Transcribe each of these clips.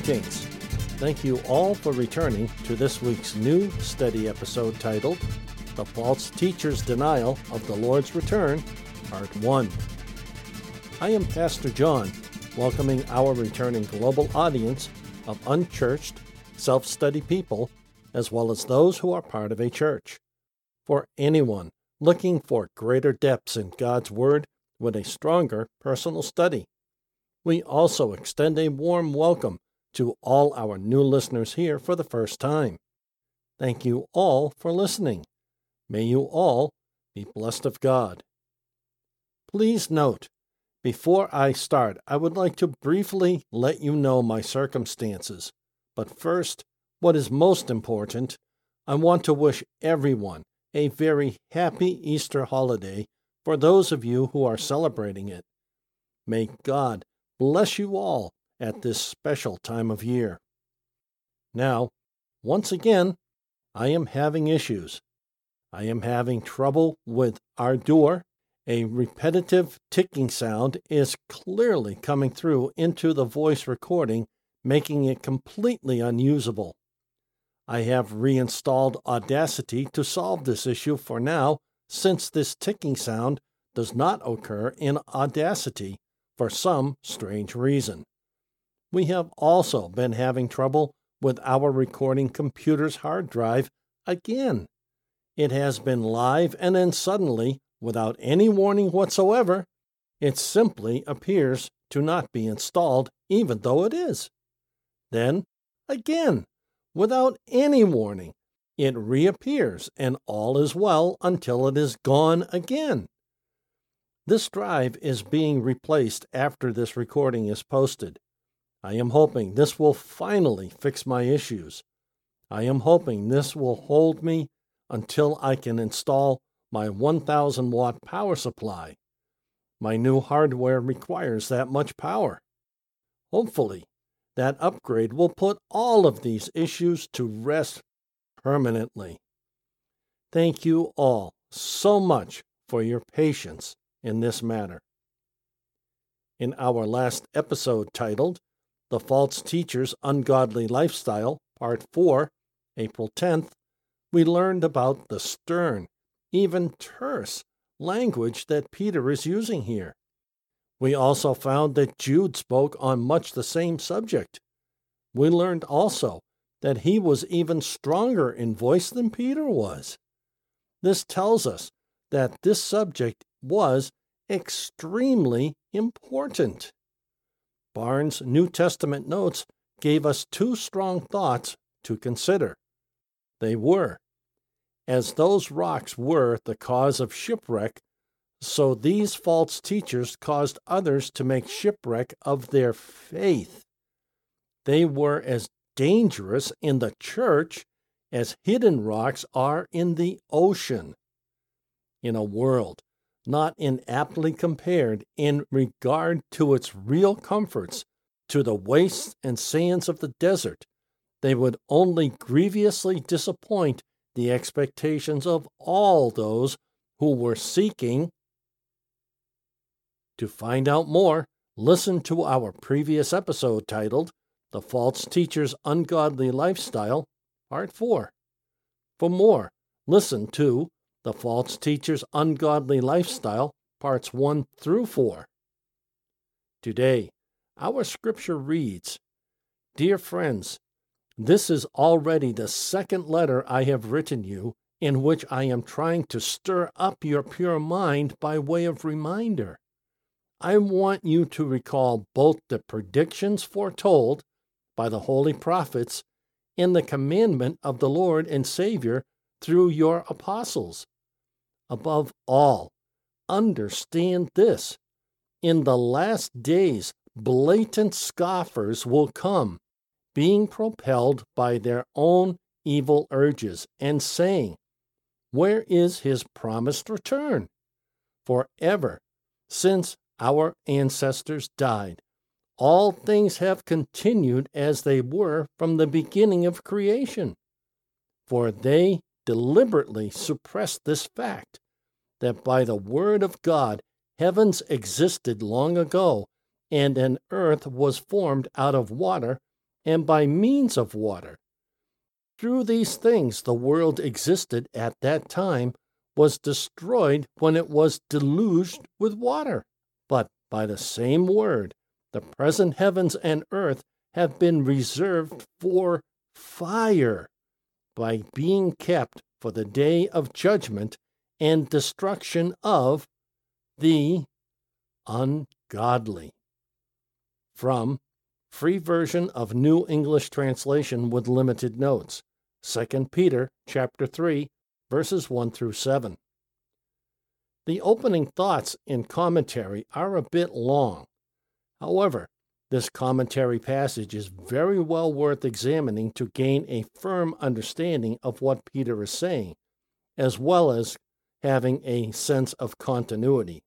Greetings. Thank you all for returning to this week's new study episode titled The False Teacher's Denial of the Lord's Return, Part 1. I am Pastor John, welcoming our returning global audience of unchurched, self study people, as well as those who are part of a church. For anyone looking for greater depths in God's Word with a stronger personal study. We also extend a warm welcome to all our new listeners here for the first time. Thank you all for listening. May you all be blessed of God. Please note, before I start, I would like to briefly let you know my circumstances. But first, what is most important, I want to wish everyone a very happy Easter holiday for those of you who are celebrating it. May God bless you all at this special time of year. Now, once again, I am having issues. I am having trouble with our door. A repetitive ticking sound is clearly coming through into the voice recording, making it completely unusable. I have reinstalled Audacity to solve this issue for now, since this ticking sound does not occur in Audacity for some strange reason. We have also been having trouble with our recording computer's hard drive again. It has been live and then suddenly, without any warning whatsoever, it simply appears to not be installed, even though it is. Then, again, without any warning, it reappears and all is well until it is gone again. This drive is being replaced after this recording is posted. I am hoping this will finally fix my issues. I am hoping this will hold me until I can install my 1000 watt power supply. My new hardware requires that much power. Hopefully, that upgrade will put all of these issues to rest permanently. Thank you all so much for your patience in this matter. In our last episode titled the False Teacher's Ungodly Lifestyle, Part 4, April 10th, we learned about the stern, even terse, language that Peter is using here. We also found that Jude spoke on much the same subject. We learned also that he was even stronger in voice than Peter was. This tells us that this subject was extremely important. Barnes' New Testament notes gave us two strong thoughts to consider. They were As those rocks were the cause of shipwreck, so these false teachers caused others to make shipwreck of their faith. They were as dangerous in the church as hidden rocks are in the ocean. In a world not inaptly compared in regard to its real comforts to the wastes and sands of the desert, they would only grievously disappoint the expectations of all those who were seeking. To find out more, listen to our previous episode titled The False Teacher's Ungodly Lifestyle, Part 4. For more, listen to the False Teacher's Ungodly Lifestyle, parts 1 through 4. Today, our scripture reads Dear friends, this is already the second letter I have written you in which I am trying to stir up your pure mind by way of reminder. I want you to recall both the predictions foretold by the holy prophets and the commandment of the Lord and Savior through your apostles. Above all, understand this in the last days, blatant scoffers will come, being propelled by their own evil urges, and saying, Where is his promised return? For ever since our ancestors died, all things have continued as they were from the beginning of creation. For they deliberately suppressed this fact that by the word of God heavens existed long ago, and an earth was formed out of water and by means of water. Through these things, the world existed at that time, was destroyed when it was deluged with water. But by the same word, the present heavens and earth have been reserved for fire by being kept for the day of judgment and destruction of the ungodly. From Free Version of New English Translation with limited notes. 2 Peter chapter 3 verses 1 through 7. The opening thoughts in commentary are a bit long. However, this commentary passage is very well worth examining to gain a firm understanding of what Peter is saying, as well as having a sense of continuity.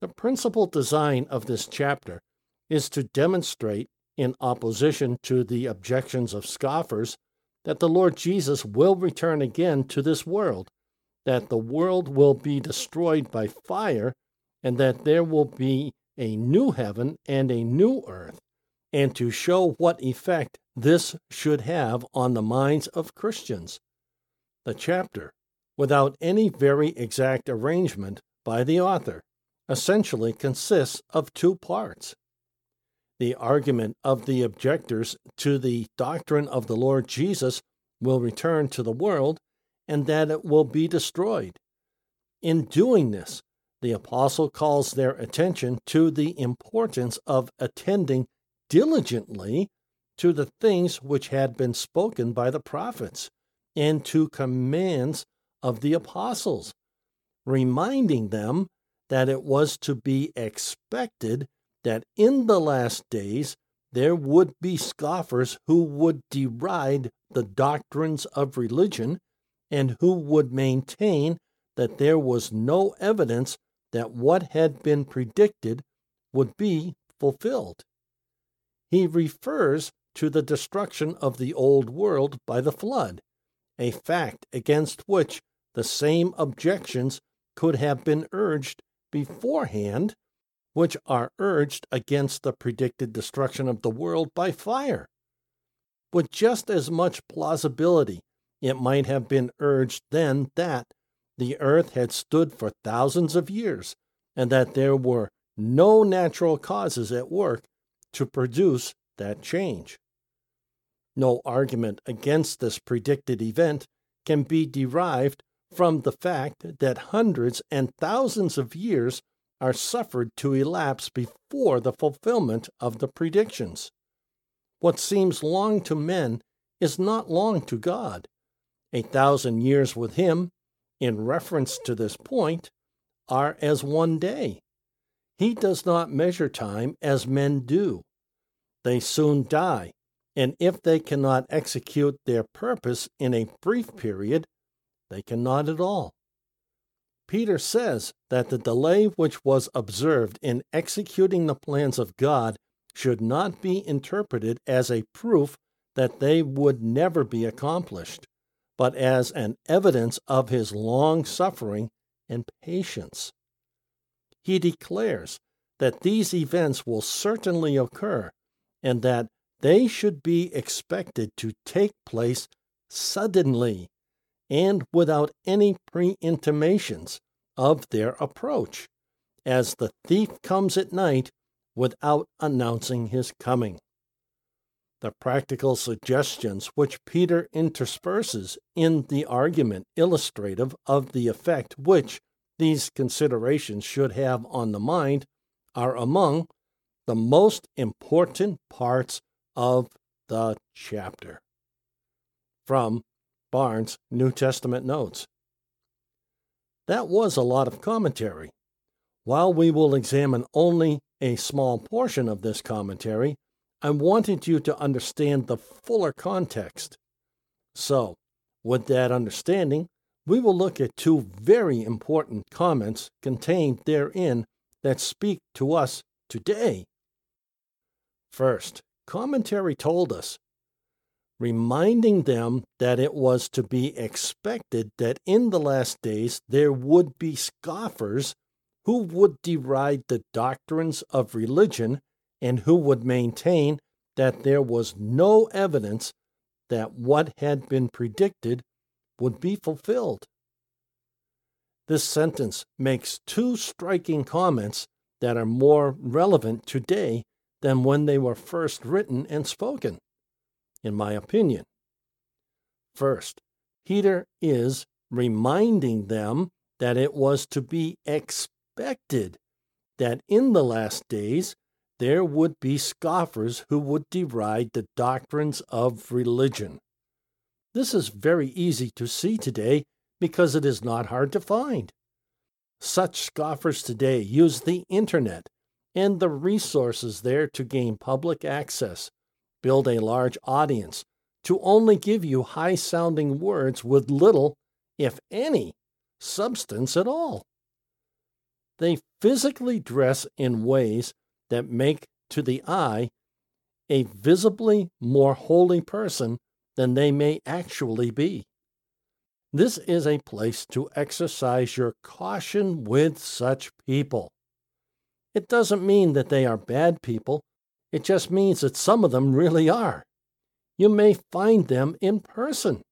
The principal design of this chapter is to demonstrate, in opposition to the objections of scoffers, that the Lord Jesus will return again to this world, that the world will be destroyed by fire, and that there will be a new heaven and a new earth, and to show what effect this should have on the minds of Christians. The chapter, without any very exact arrangement by the author, essentially consists of two parts. The argument of the objectors to the doctrine of the Lord Jesus will return to the world and that it will be destroyed. In doing this, the apostle calls their attention to the importance of attending diligently to the things which had been spoken by the prophets and to commands of the apostles, reminding them that it was to be expected that in the last days there would be scoffers who would deride the doctrines of religion and who would maintain that there was no evidence that what had been predicted would be fulfilled. He refers to the destruction of the old world by the flood, a fact against which the same objections could have been urged beforehand, which are urged against the predicted destruction of the world by fire. With just as much plausibility, it might have been urged then that the earth had stood for thousands of years, and that there were no natural causes at work to produce that change. No argument against this predicted event can be derived from the fact that hundreds and thousands of years are suffered to elapse before the fulfillment of the predictions. What seems long to men is not long to God. A thousand years with Him in reference to this point are as one day. He does not measure time as men do. They soon die, and if they cannot execute their purpose in a brief period, they cannot at all. Peter says that the delay which was observed in executing the plans of God should not be interpreted as a proof that they would never be accomplished but as an evidence of his long suffering and patience. He declares that these events will certainly occur and that they should be expected to take place suddenly and without any pre intimations of their approach, as the thief comes at night without announcing his coming the practical suggestions which Peter intersperses in the argument illustrative of the effect which these considerations should have on the mind are among the most important parts of the chapter. From Barnes' New Testament Notes. That was a lot of commentary. While we will examine only a small portion of this commentary, I wanted you to understand the fuller context. So, with that understanding, we will look at two very important comments contained therein that speak to us today. First, commentary told us, reminding them that it was to be expected that in the last days there would be scoffers who would deride the doctrines of religion and who would maintain that there was no evidence that what had been predicted would be fulfilled. This sentence makes two striking comments that are more relevant today than when they were first written and spoken, in my opinion. First, Peter is reminding them that it was to be expected that in the last days there would be scoffers who would deride the doctrines of religion. This is very easy to see today because it is not hard to find. Such scoffers today use the internet and the resources there to gain public access, build a large audience, to only give you high sounding words with little, if any, substance at all. They physically dress in ways that make to the eye a visibly more holy person than they may actually be. This is a place to exercise your caution with such people. It doesn't mean that they are bad people, it just means that some of them really are. You may find them in person.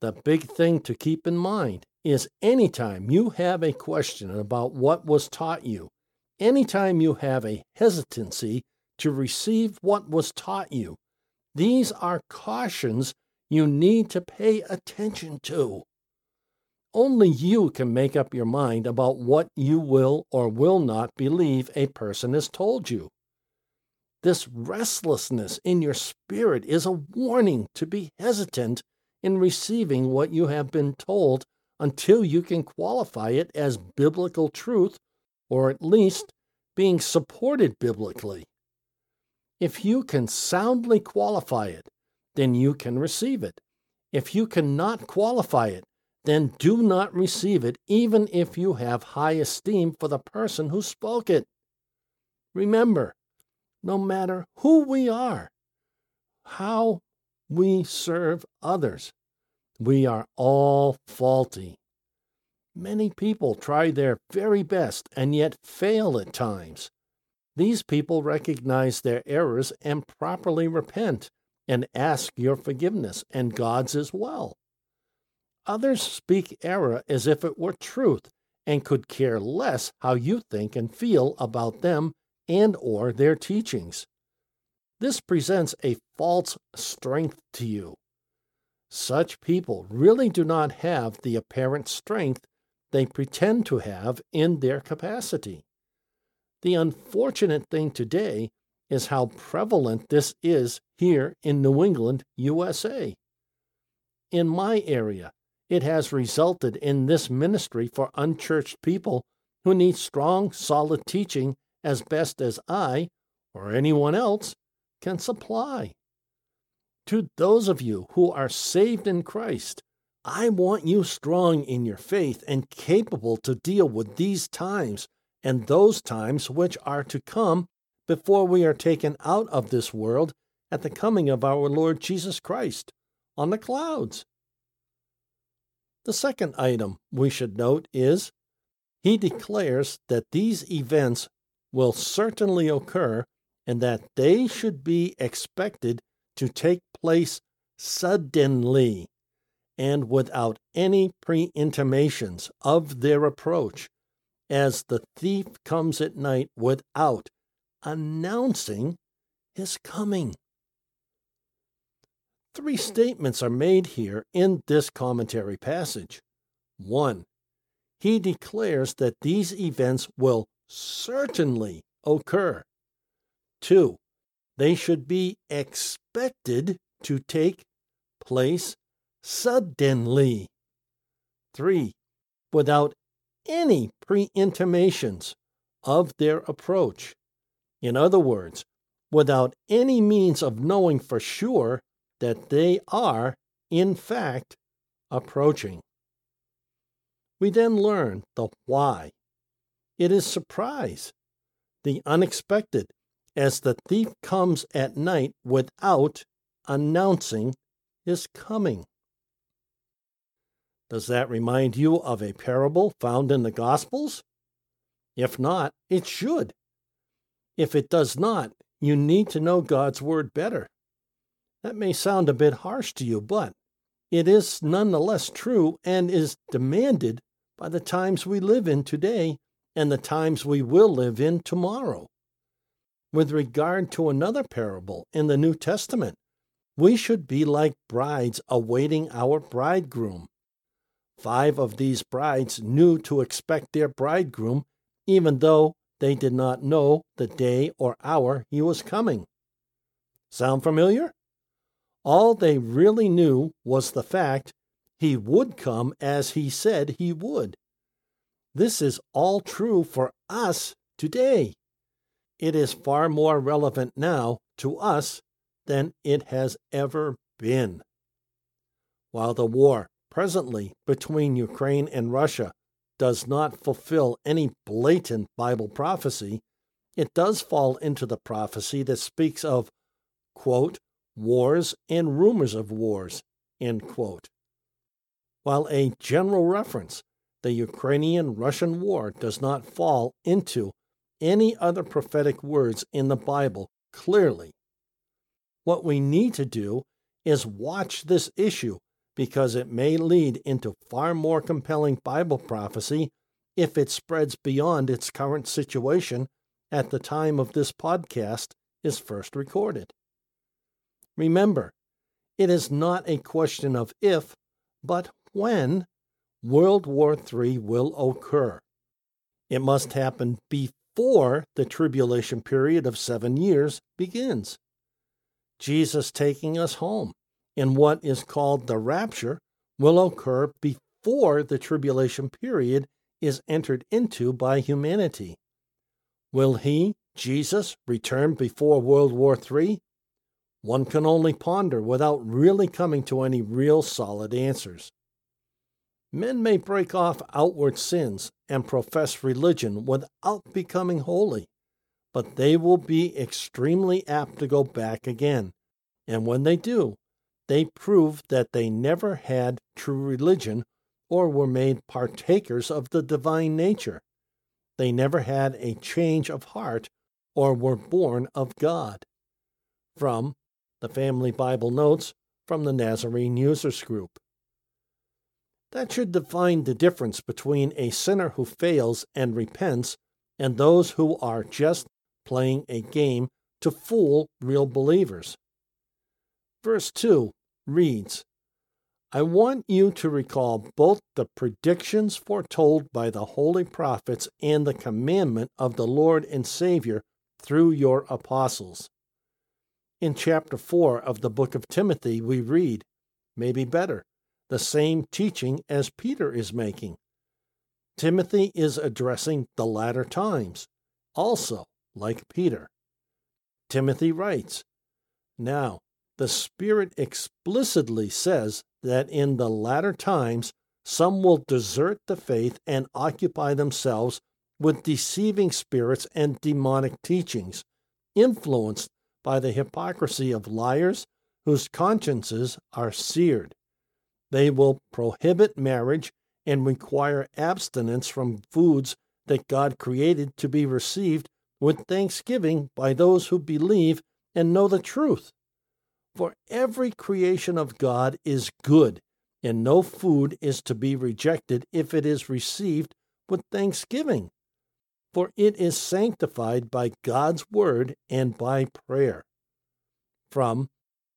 The big thing to keep in mind is anytime you have a question about what was taught you, anytime you have a hesitancy to receive what was taught you, these are cautions you need to pay attention to. Only you can make up your mind about what you will or will not believe a person has told you. This restlessness in your spirit is a warning to be hesitant in receiving what you have been told until you can qualify it as biblical truth, or at least being supported biblically. If you can soundly qualify it, then you can receive it. If you cannot qualify it, then do not receive it, even if you have high esteem for the person who spoke it. Remember, no matter who we are, how we serve others, we are all faulty. Many people try their very best and yet fail at times. These people recognize their errors and properly repent and ask your forgiveness and God's as well. Others speak error as if it were truth and could care less how you think and feel about them and or their teachings. This presents a false strength to you. Such people really do not have the apparent strength they pretend to have in their capacity. The unfortunate thing today is how prevalent this is here in New England, USA. In my area, it has resulted in this ministry for unchurched people who need strong, solid teaching as best as I, or anyone else, can supply. To those of you who are saved in Christ, I want you strong in your faith and capable to deal with these times and those times which are to come before we are taken out of this world at the coming of our Lord Jesus Christ on the clouds. The second item we should note is he declares that these events will certainly occur and that they should be expected to take place suddenly and without any pre intimations of their approach, as the thief comes at night without announcing his coming. Three hmm. statements are made here in this commentary passage. One, he declares that these events will certainly occur. Two, they should be expected to take place suddenly. Three, without any pre intimations of their approach. In other words, without any means of knowing for sure that they are, in fact, approaching. We then learn the why. It is surprise, the unexpected, as the thief comes at night without announcing his coming. Does that remind you of a parable found in the Gospels? If not, it should. If it does not, you need to know God's Word better. That may sound a bit harsh to you, but it is nonetheless true and is demanded by the times we live in today and the times we will live in tomorrow. With regard to another parable in the New Testament, we should be like brides awaiting our bridegroom. Five of these brides knew to expect their bridegroom, even though they did not know the day or hour he was coming. Sound familiar? All they really knew was the fact he would come as he said he would. This is all true for us today. It is far more relevant now to us than it has ever been. While the war presently between Ukraine and Russia does not fulfill any blatant Bible prophecy, it does fall into the prophecy that speaks of, quote, wars and rumors of wars, end quote. While a general reference, the Ukrainian Russian war does not fall into any other prophetic words in the Bible clearly. What we need to do is watch this issue because it may lead into far more compelling Bible prophecy if it spreads beyond its current situation at the time of this podcast is first recorded. Remember, it is not a question of if, but when World War III will occur. It must happen before the tribulation period of seven years begins. Jesus taking us home in what is called the rapture will occur before the tribulation period is entered into by humanity. Will he, Jesus, return before World War III? One can only ponder without really coming to any real solid answers. Men may break off outward sins and profess religion without becoming holy, but they will be extremely apt to go back again. And when they do, they prove that they never had true religion or were made partakers of the divine nature. They never had a change of heart or were born of God. From the Family Bible Notes from the Nazarene Users Group. That should define the difference between a sinner who fails and repents and those who are just playing a game to fool real believers. Verse 2 reads I want you to recall both the predictions foretold by the holy prophets and the commandment of the Lord and Savior through your apostles. In chapter 4 of the book of Timothy, we read, maybe better, the same teaching as Peter is making. Timothy is addressing the latter times, also like Peter. Timothy writes, Now, the Spirit explicitly says that in the latter times some will desert the faith and occupy themselves with deceiving spirits and demonic teachings, influenced by the hypocrisy of liars whose consciences are seared. They will prohibit marriage and require abstinence from foods that God created to be received with thanksgiving by those who believe and know the truth. For every creation of God is good, and no food is to be rejected if it is received with thanksgiving for it is sanctified by God's word and by prayer. From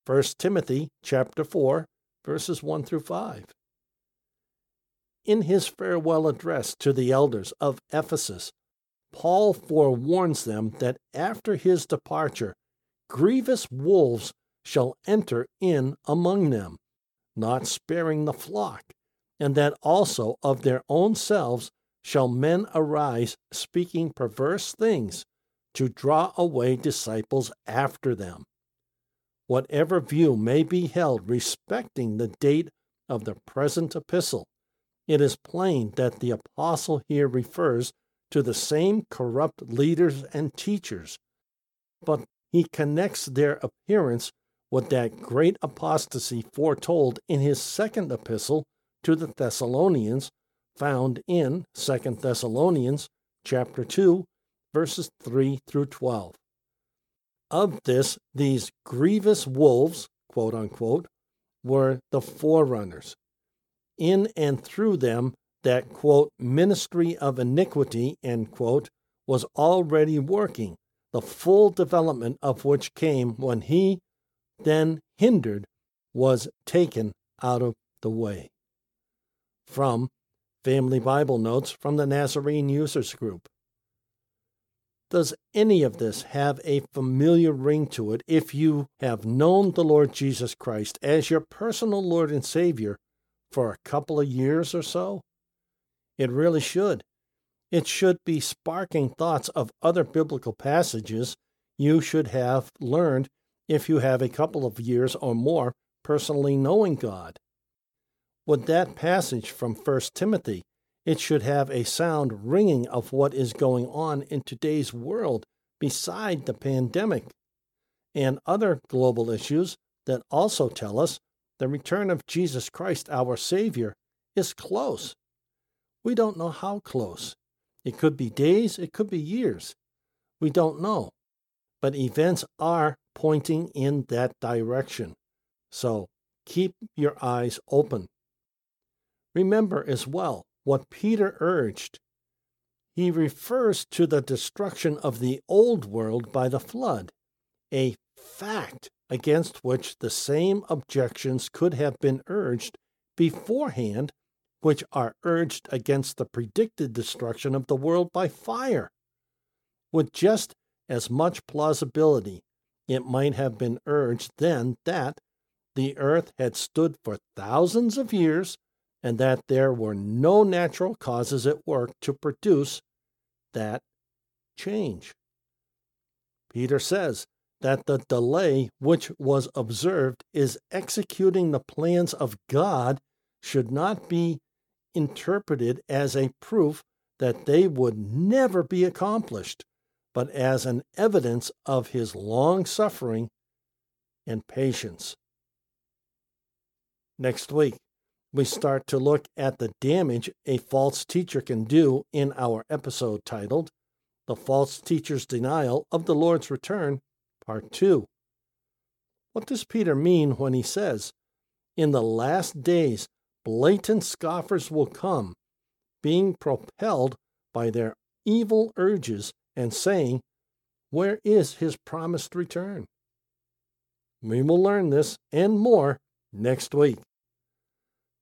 1 Timothy chapter 4 verses 1 through 5. In his farewell address to the elders of Ephesus, Paul forewarns them that after his departure, grievous wolves shall enter in among them, not sparing the flock, and that also of their own selves shall men arise speaking perverse things to draw away disciples after them. Whatever view may be held respecting the date of the present epistle, it is plain that the apostle here refers to the same corrupt leaders and teachers, but he connects their appearance with that great apostasy foretold in his second epistle to the Thessalonians found in 2 Thessalonians chapter 2 verses 3 through 12. of this, these grievous wolves, quote unquote, were the forerunners. In and through them, that, quote, ministry of iniquity, end quote, was already working, the full development of which came when he, then hindered, was taken out of the way. From Family Bible Notes from the Nazarene Users Group. Does any of this have a familiar ring to it if you have known the Lord Jesus Christ as your personal Lord and Savior for a couple of years or so? It really should. It should be sparking thoughts of other biblical passages you should have learned if you have a couple of years or more personally knowing God. With that passage from 1 Timothy, it should have a sound ringing of what is going on in today's world beside the pandemic and other global issues that also tell us the return of Jesus Christ, our Savior, is close. We don't know how close. It could be days, it could be years. We don't know. But events are pointing in that direction. So keep your eyes open. Remember as well what Peter urged. He refers to the destruction of the old world by the flood, a fact against which the same objections could have been urged beforehand which are urged against the predicted destruction of the world by fire. With just as much plausibility, it might have been urged then that the earth had stood for thousands of years and that there were no natural causes at work to produce that change. Peter says that the delay which was observed is executing the plans of God should not be interpreted as a proof that they would never be accomplished, but as an evidence of his long suffering and patience. Next week, we start to look at the damage a false teacher can do in our episode titled The False Teacher's Denial of the Lord's Return, Part 2. What does Peter mean when he says, In the last days, blatant scoffers will come, being propelled by their evil urges and saying, Where is his promised return? We will learn this and more next week.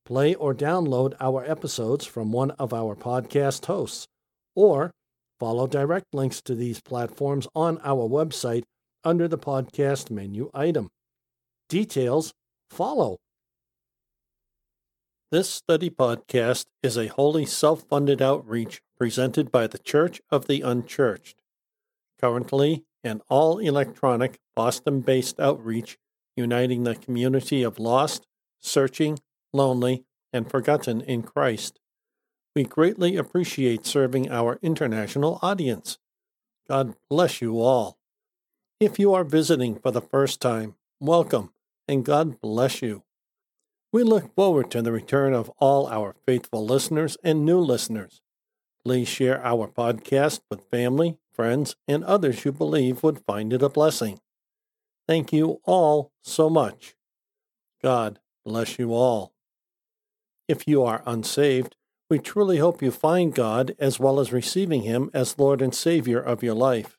Play or download our episodes from one of our podcast hosts, or follow direct links to these platforms on our website under the podcast menu item. Details follow. This study podcast is a wholly self funded outreach presented by the Church of the Unchurched. Currently, an all electronic Boston based outreach uniting the community of lost, searching, lonely, and forgotten in Christ. We greatly appreciate serving our international audience. God bless you all. If you are visiting for the first time, welcome, and God bless you. We look forward to the return of all our faithful listeners and new listeners. Please share our podcast with family, friends, and others you believe would find it a blessing. Thank you all so much. God bless you all. If you are unsaved, we truly hope you find God as well as receiving Him as Lord and Savior of your life.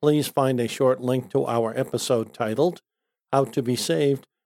Please find a short link to our episode titled How to Be Saved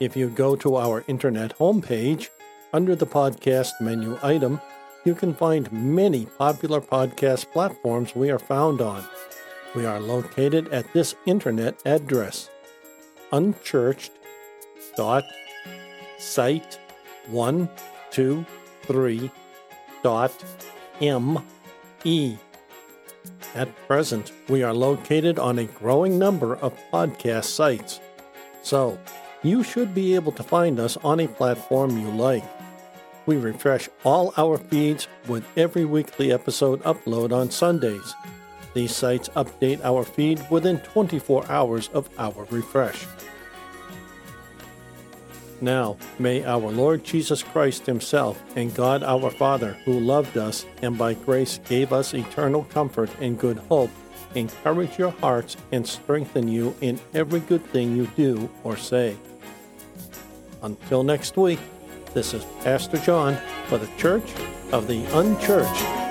If you go to our internet homepage, under the podcast menu item, you can find many popular podcast platforms we are found on. We are located at this internet address unchurched.site123.me. At present, we are located on a growing number of podcast sites So, you should be able to find us on a platform you like. We refresh all our feeds with every weekly episode upload on Sundays. These sites update our feed within 24 hours of our refresh. Now, may our Lord Jesus Christ Himself and God our Father, who loved us and by grace gave us eternal comfort and good hope, encourage your hearts and strengthen you in every good thing you do or say. Until next week, this is Pastor John for the Church of the Unchurched.